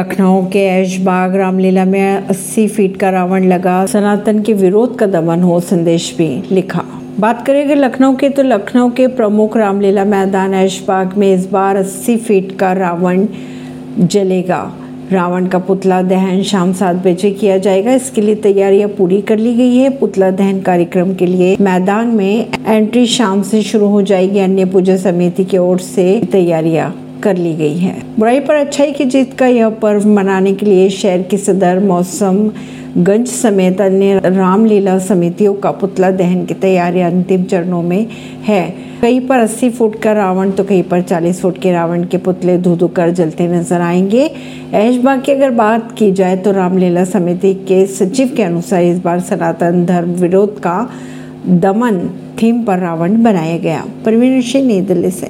लखनऊ के ऐशबाग रामलीला में 80 फीट का रावण लगा। सनातन के विरोध का दमन हो, संदेश भी लिखा। बात करें अगर लखनऊ के तो लखनऊ के प्रमुख रामलीला मैदान ऐशबाग में इस बार 80 फीट का रावण जलेगा। रावण का पुतला दहन शाम सात बजे किया जाएगा। इसके लिए तैयारियाँ पूरी कर ली गई है। पुतला दहन कार्यक्रम के लिए मैदान में एंट्री शाम से शुरू हो जाएगी। अन्य पूजा समिति की ओर से तैयारियाँ कर ली गई है। बुराई पर अच्छाई की जीत का यह पर्व मनाने के लिए शहर के सदर, मौसम, गंज समेत अन्य रामलीला समितियों का पुतला दहन की तैयारी अंतिम चरणों में है। कहीं पर 80 फुट का रावण तो कहीं पर 40 फुट के रावण के पुतले धू धू कर जलते नज़र आएँगे। ऐशबाग की अगर बात की जाए तो रामलीला समिति के सचिव के अनुसार इस बार सनातन धर्म विरोध का दमन थीम पर रावण बनाया गया। परवीन सिंह नई दिल्ली से।